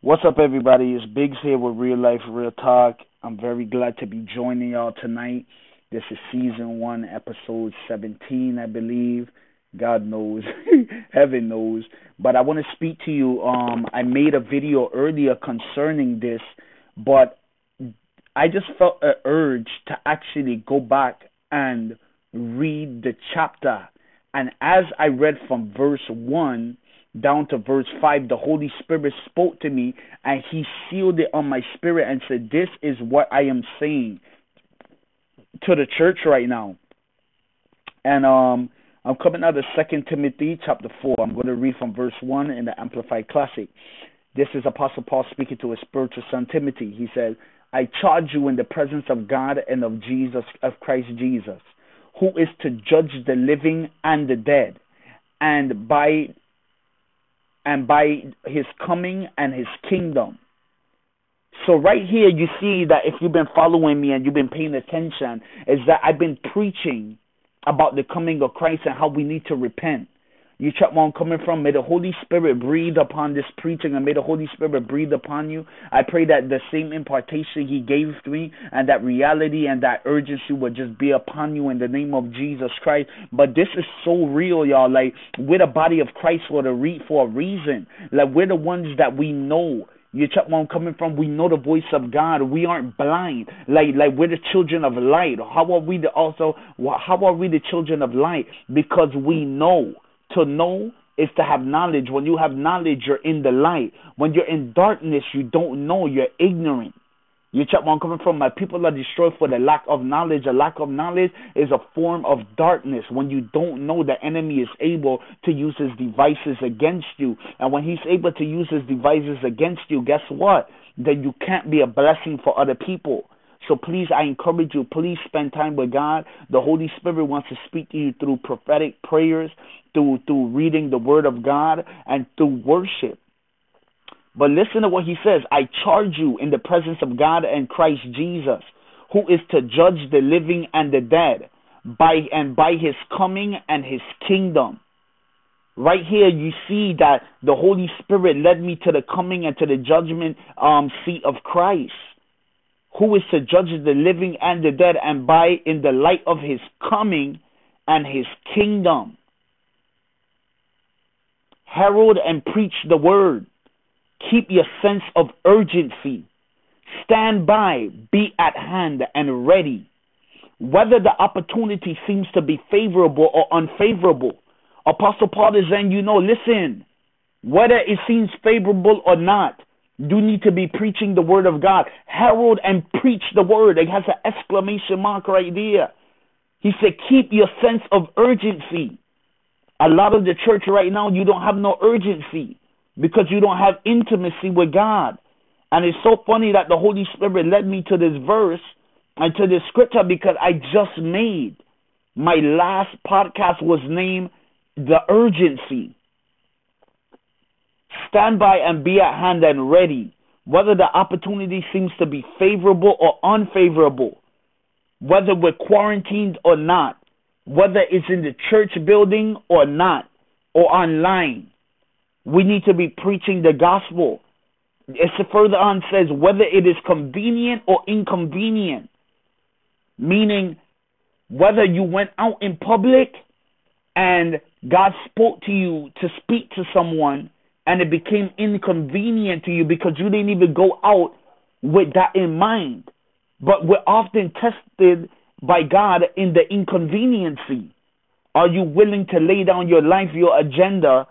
What's up, everybody? It's Biggs here with Real Life Real Talk. I'm very glad to be joining y'all tonight. This is season one, episode 17, I believe. God knows, heaven knows. But I want to speak to you. Um, I made a video earlier concerning this, but I just felt an urge to actually go back and read the chapter. And as I read from verse 1, down to verse 5, the Holy Spirit spoke to me and He sealed it on my spirit and said, This is what I am saying to the church right now. And um, I'm coming out of Second Timothy chapter 4. I'm going to read from verse 1 in the Amplified Classic. This is Apostle Paul speaking to his spiritual son Timothy. He says, I charge you in the presence of God and of Jesus, of Christ Jesus, who is to judge the living and the dead, and by and by his coming and his kingdom. So right here you see that if you've been following me and you've been paying attention is that I've been preaching about the coming of Christ and how we need to repent. You check where I'm coming from. May the Holy Spirit breathe upon this preaching and may the Holy Spirit breathe upon you. I pray that the same impartation He gave to me and that reality and that urgency will just be upon you in the name of Jesus Christ. But this is so real, y'all. Like, we're the body of Christ for, the re- for a reason. Like, we're the ones that we know. You check where I'm coming from. We know the voice of God. We aren't blind. Like like we're the children of light. How are we the also? How are we the children of light? Because we know. To know is to have knowledge. When you have knowledge, you're in the light. When you're in darkness, you don't know. You're ignorant. You check where I'm coming from. My people are destroyed for the lack of knowledge. A lack of knowledge is a form of darkness. When you don't know, the enemy is able to use his devices against you. And when he's able to use his devices against you, guess what? Then you can't be a blessing for other people. So please, I encourage you, please spend time with God. The Holy Spirit wants to speak to you through prophetic prayers, through through reading the Word of God, and through worship. But listen to what he says I charge you in the presence of God and Christ Jesus, who is to judge the living and the dead, by and by his coming and his kingdom. Right here, you see that the Holy Spirit led me to the coming and to the judgment um, seat of Christ who is to judge the living and the dead, and by in the light of his coming and his kingdom. Herald and preach the word. Keep your sense of urgency. Stand by, be at hand and ready. Whether the opportunity seems to be favorable or unfavorable, Apostle Paul is saying, you know, listen, whether it seems favorable or not, you need to be preaching the word of God. Herald and preach the word. It has an exclamation mark right there. He said, keep your sense of urgency. A lot of the church right now, you don't have no urgency because you don't have intimacy with God. And it's so funny that the Holy Spirit led me to this verse and to this scripture because I just made my last podcast was named The Urgency. Stand by and be at hand and ready, whether the opportunity seems to be favorable or unfavorable, whether we're quarantined or not, whether it's in the church building or not, or online. We need to be preaching the gospel. It further on says whether it is convenient or inconvenient, meaning whether you went out in public and God spoke to you to speak to someone and it became inconvenient to you because you didn't even go out with that in mind. But we're often tested by God in the inconveniency. Are you willing to lay down your life, your agenda,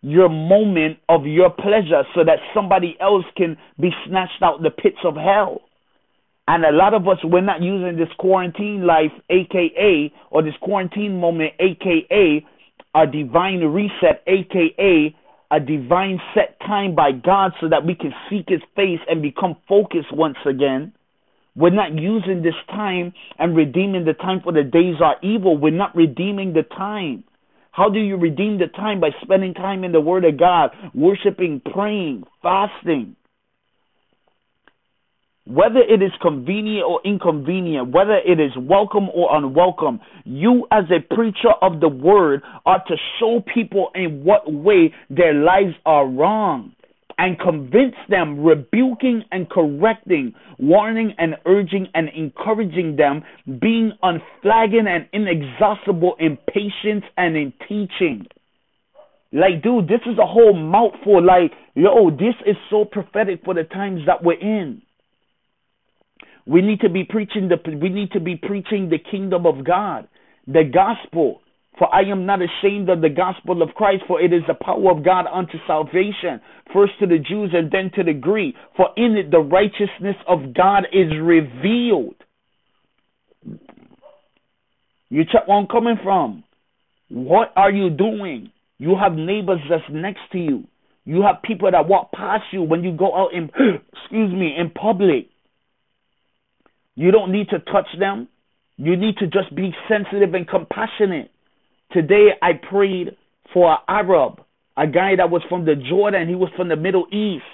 your moment of your pleasure so that somebody else can be snatched out the pits of hell? And a lot of us, we're not using this quarantine life, aka, or this quarantine moment, aka, our divine reset, aka, a divine set time by God so that we can seek His face and become focused once again. We're not using this time and redeeming the time for the days are evil. We're not redeeming the time. How do you redeem the time? By spending time in the Word of God, worshiping, praying, fasting whether it is convenient or inconvenient, whether it is welcome or unwelcome, you as a preacher of the word are to show people in what way their lives are wrong. and convince them, rebuking and correcting, warning and urging and encouraging them, being unflagging and inexhaustible in patience and in teaching. Like, dude, this is a whole mouthful. Like, yo, this is so prophetic for the times that we're in. We need to be preaching the we need to be preaching the kingdom of God, the gospel. For I am not ashamed of the gospel of Christ, for it is the power of God unto salvation, first to the Jews and then to the Greek. For in it the righteousness of God is revealed. You check where I'm coming from. What are you doing? You have neighbors that's next to you. You have people that walk past you when you go out in excuse me in public. You don't need to touch them. You need to just be sensitive and compassionate. Today I prayed for an Arab, a guy that was from the Jordan, he was from the Middle East.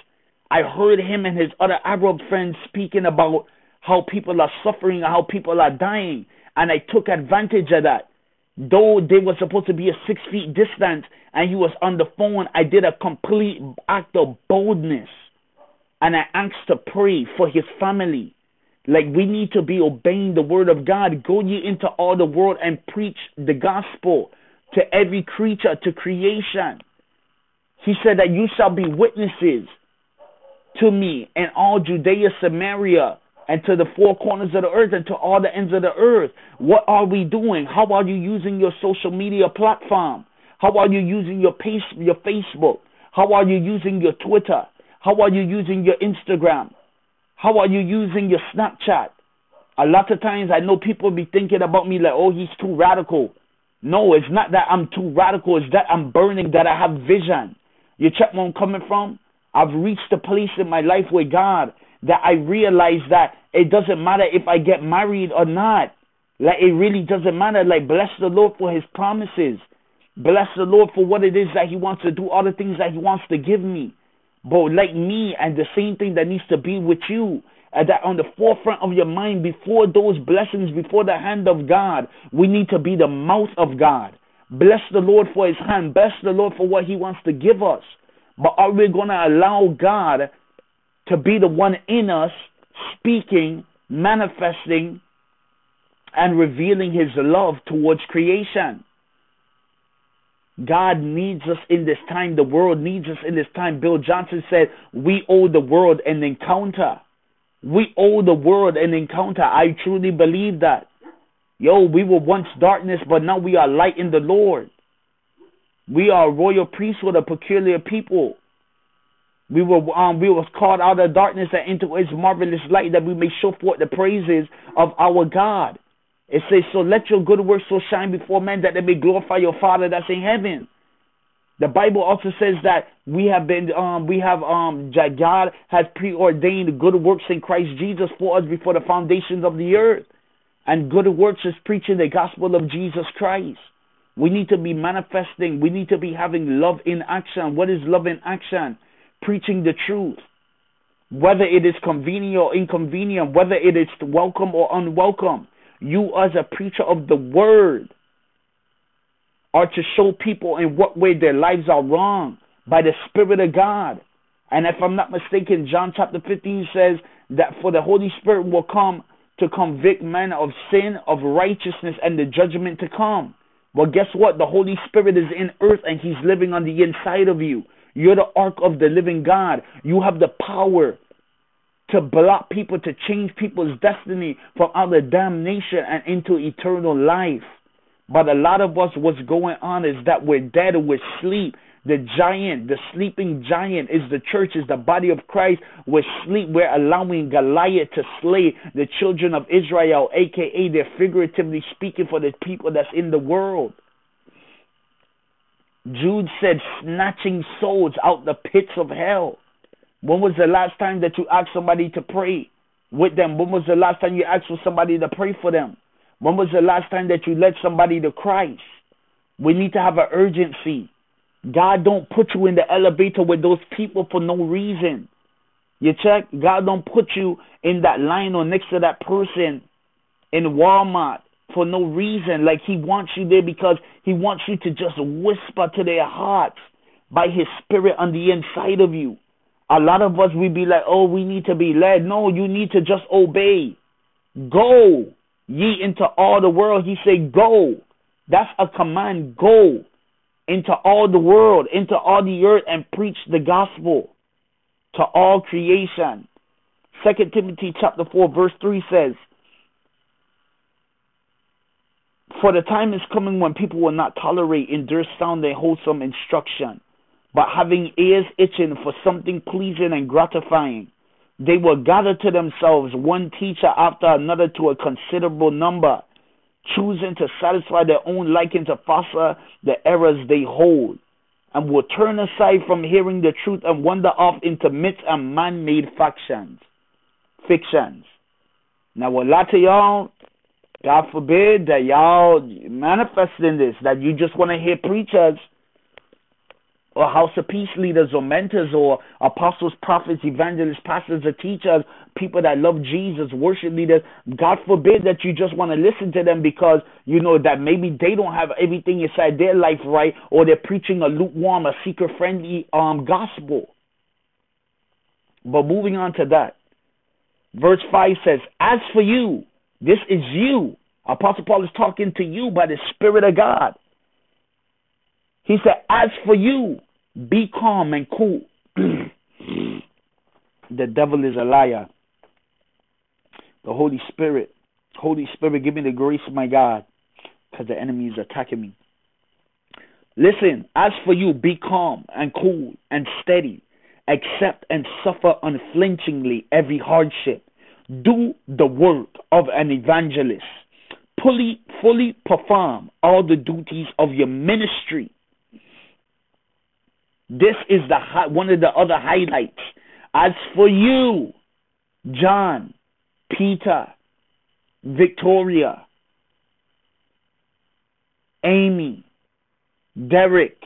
I heard him and his other Arab friends speaking about how people are suffering, how people are dying, and I took advantage of that. Though they were supposed to be a six feet distance and he was on the phone, I did a complete act of boldness and I asked to pray for his family. Like we need to be obeying the word of God. Go ye into all the world and preach the gospel to every creature, to creation. He said that you shall be witnesses to me and all Judea, Samaria, and to the four corners of the earth and to all the ends of the earth. What are we doing? How are you using your social media platform? How are you using your page, your Facebook? How are you using your Twitter? How are you using your Instagram? How are you using your Snapchat? A lot of times I know people be thinking about me like, oh, he's too radical. No, it's not that I'm too radical. It's that I'm burning, that I have vision. You check where I'm coming from? I've reached a place in my life with God that I realize that it doesn't matter if I get married or not. Like, it really doesn't matter. Like, bless the Lord for his promises. Bless the Lord for what it is that he wants to do, all the things that he wants to give me. But like me, and the same thing that needs to be with you, that on the forefront of your mind before those blessings, before the hand of God, we need to be the mouth of God. Bless the Lord for his hand. Bless the Lord for what he wants to give us. But are we going to allow God to be the one in us speaking, manifesting, and revealing his love towards creation? God needs us in this time. The world needs us in this time. Bill Johnson said, We owe the world an encounter. We owe the world an encounter. I truly believe that. Yo, we were once darkness, but now we are light in the Lord. We are a royal priesthood, a peculiar people. We were um we was called out of darkness and into his marvelous light that we may show forth the praises of our God. It says, So let your good works so shine before men that they may glorify your Father that's in heaven. The Bible also says that we have been um we have um God has preordained good works in Christ Jesus for us before the foundations of the earth. And good works is preaching the gospel of Jesus Christ. We need to be manifesting, we need to be having love in action. What is love in action? Preaching the truth. Whether it is convenient or inconvenient, whether it is welcome or unwelcome. You, as a preacher of the word, are to show people in what way their lives are wrong by the Spirit of God. And if I'm not mistaken, John chapter 15 says that for the Holy Spirit will come to convict men of sin, of righteousness, and the judgment to come. Well, guess what? The Holy Spirit is in earth and He's living on the inside of you. You're the ark of the living God. You have the power to block people, to change people's destiny from of damnation and into eternal life. But a lot of us, what's going on is that we're dead, we're asleep. The giant, the sleeping giant is the church, is the body of Christ. We're sleep. We're allowing Goliath to slay the children of Israel, aka they're figuratively speaking for the people that's in the world. Jude said, snatching souls out the pits of hell. When was the last time that you asked somebody to pray with them? When was the last time you asked for somebody to pray for them? When was the last time that you led somebody to Christ? We need to have an urgency. God don't put you in the elevator with those people for no reason. You check? God don't put you in that line or next to that person in Walmart for no reason. Like he wants you there because he wants you to just whisper to their hearts by his spirit on the inside of you. A lot of us we be like, oh, we need to be led. No, you need to just obey. Go ye into all the world. He said, go. That's a command. Go into all the world, into all the earth, and preach the gospel to all creation. Second Timothy chapter four verse three says, For the time is coming when people will not tolerate endure sound and wholesome instruction, but having ears itching for something pleasing and gratifying, they will gather to themselves one teacher after another to a considerable number, choosing to satisfy their own liking to foster the errors they hold, and will turn aside from hearing the truth and wander off into myths and man-made factions, fictions. Now, a lot of y'all God forbid that y'all manifesting this, that you just want to hear preachers or house of peace leaders or mentors or apostles, prophets, evangelists, pastors, or teachers, people that love Jesus, worship leaders. God forbid that you just want to listen to them because you know that maybe they don't have everything inside their life right or they're preaching a lukewarm, a seeker friendly um gospel. But moving on to that. Verse 5 says, As for you, this is you. Apostle Paul is talking to you by the Spirit of God. He said, As for you, be calm and cool. the devil is a liar. The Holy Spirit, Holy Spirit, give me the grace my God, because the enemy is attacking me. Listen, as for you, be calm and cool and steady. Accept and suffer unflinchingly every hardship do the work of an evangelist. Fully, fully perform all the duties of your ministry. This is the one of the other highlights. As for you, John, Peter, Victoria, Amy, Derek,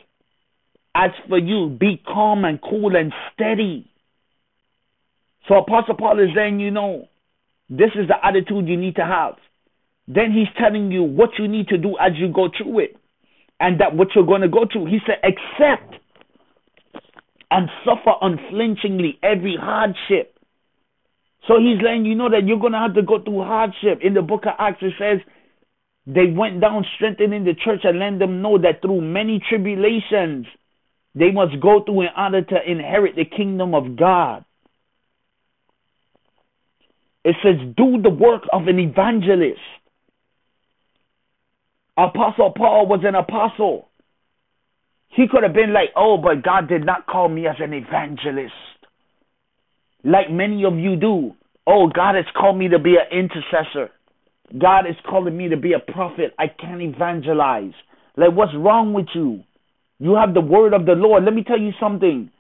as for you, be calm and cool and steady. So Apostle Paul is saying, you know, this is the attitude you need to have. Then he's telling you what you need to do as you go through it. And that what you're going to go through. He said, accept and suffer unflinchingly every hardship. So he's letting you know that you're going to have to go through hardship. In the book of Acts, it says, they went down strengthening the church and letting them know that through many tribulations they must go through in order to inherit the kingdom of God. It says, do the work of an evangelist. Apostle Paul was an apostle. He could have been like, oh, but God did not call me as an evangelist. Like many of you do. Oh, God has called me to be an intercessor. God is calling me to be a prophet. I can't evangelize. Like, what's wrong with you? You have the word of the Lord. Let me tell you something.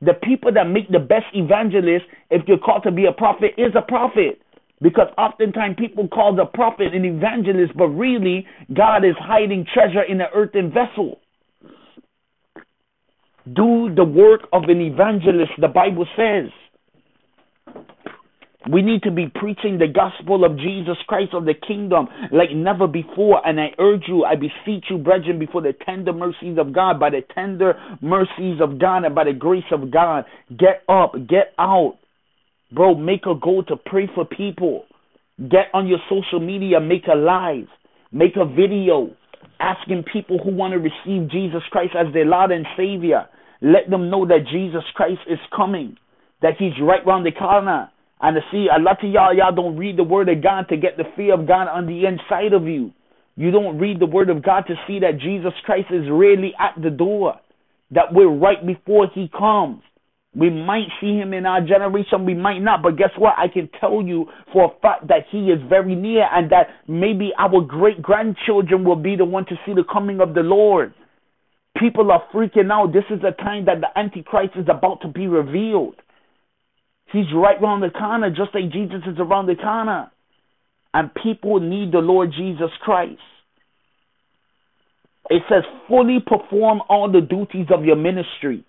The people that make the best evangelists, if you're called to be a prophet, is a prophet. Because oftentimes people call the prophet an evangelist, but really God is hiding treasure in an earthen vessel. Do the work of an evangelist, the Bible says. We need to be preaching the gospel of Jesus Christ of the kingdom like never before. And I urge you, I beseech you, brethren, before the tender mercies of God, by the tender mercies of God and by the grace of God, get up, get out. Bro, make a goal to pray for people. Get on your social media, make a live, make a video asking people who want to receive Jesus Christ as their Lord and Savior. Let them know that Jesus Christ is coming, that He's right round the corner and to see a lot of y'all, y'all don't read the word of God to get the fear of God on the inside of you. You don't read the word of God to see that Jesus Christ is really at the door, that we're right before he comes. We might see him in our generation, we might not, but guess what? I can tell you for a fact that he is very near and that maybe our great grandchildren will be the one to see the coming of the Lord. People are freaking out. This is the time that the Antichrist is about to be revealed. He's right around the corner, just like Jesus is around the corner. And people need the Lord Jesus Christ. It says, fully perform all the duties of your ministry.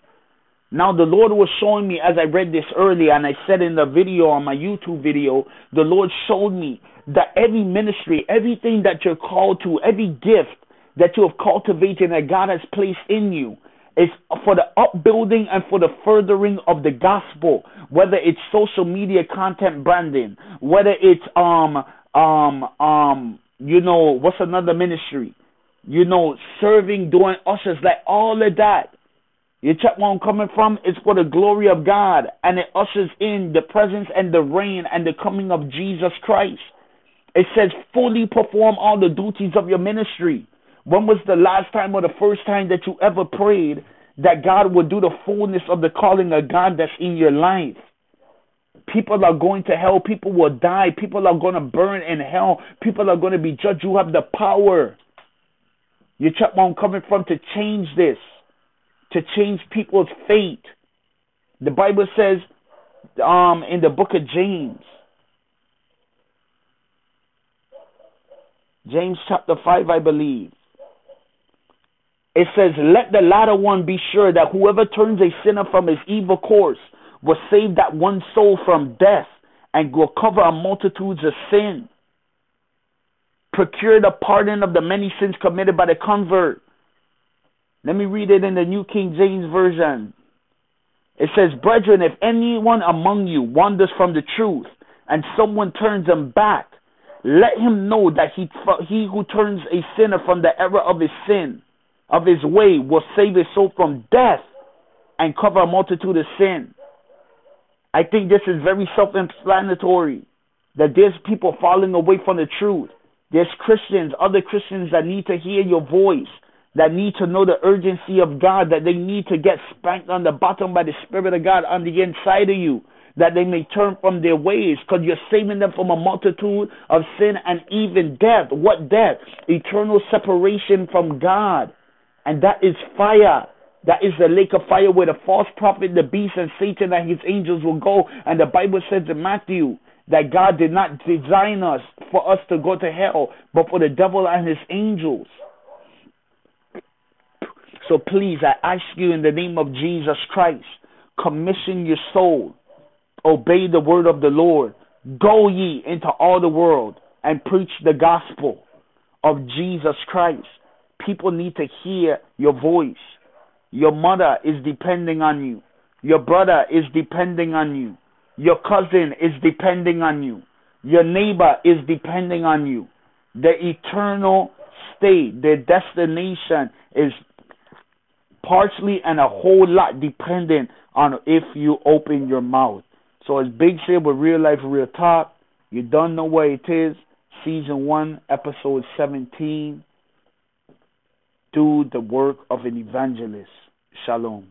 Now, the Lord was showing me as I read this earlier, and I said in the video on my YouTube video, the Lord showed me that every ministry, everything that you're called to, every gift that you have cultivated and that God has placed in you, It's for the upbuilding and for the furthering of the gospel. Whether it's social media content branding, whether it's um um um you know what's another ministry, you know serving, doing ushers, like all of that. You check where I'm coming from? It's for the glory of God, and it ushers in the presence and the reign and the coming of Jesus Christ. It says, fully perform all the duties of your ministry. When was the last time or the first time that you ever prayed that God would do the fullness of the calling of God that's in your life? People are going to hell. People will die. People are going to burn in hell. People are going to be judged. You have the power. You check where I'm coming from to change this, to change people's fate. The Bible says um, in the book of James, James chapter 5, I believe. It says, Let the latter one be sure that whoever turns a sinner from his evil course will save that one soul from death and will cover a multitudes of sin. Procure the pardon of the many sins committed by the convert. Let me read it in the New King James Version. It says, Brethren, if anyone among you wanders from the truth and someone turns him back, let him know that he, he who turns a sinner from the error of his sin, of his way, will save his soul from death and cover a multitude of sin. I think this is very self explanatory that there's people falling away from the truth. There's Christians, other Christians that need to hear your voice, that need to know the urgency of God, that they need to get spanked on the bottom by the Spirit of God on the inside of you, that they may turn from their ways, because you're saving them from a multitude of sin and even death. What death? Eternal separation from God. And that is fire. That is the lake of fire where the false prophet, the beast, and Satan and his angels will go. And the Bible says in Matthew that God did not design us for us to go to hell, but for the devil and his angels. So please, I ask you in the name of Jesus Christ, commission your soul, obey the word of the Lord, go ye into all the world and preach the gospel of Jesus Christ. People need to hear your voice. Your mother is depending on you. Your brother is depending on you. Your cousin is depending on you. Your neighbor is depending on you. The eternal state, the destination is partially and a whole lot dependent on if you open your mouth. So as Big said with Real Life Real Talk, you don't know what it is. Season 1, Episode 17 do the work of an evangelist. Shalom.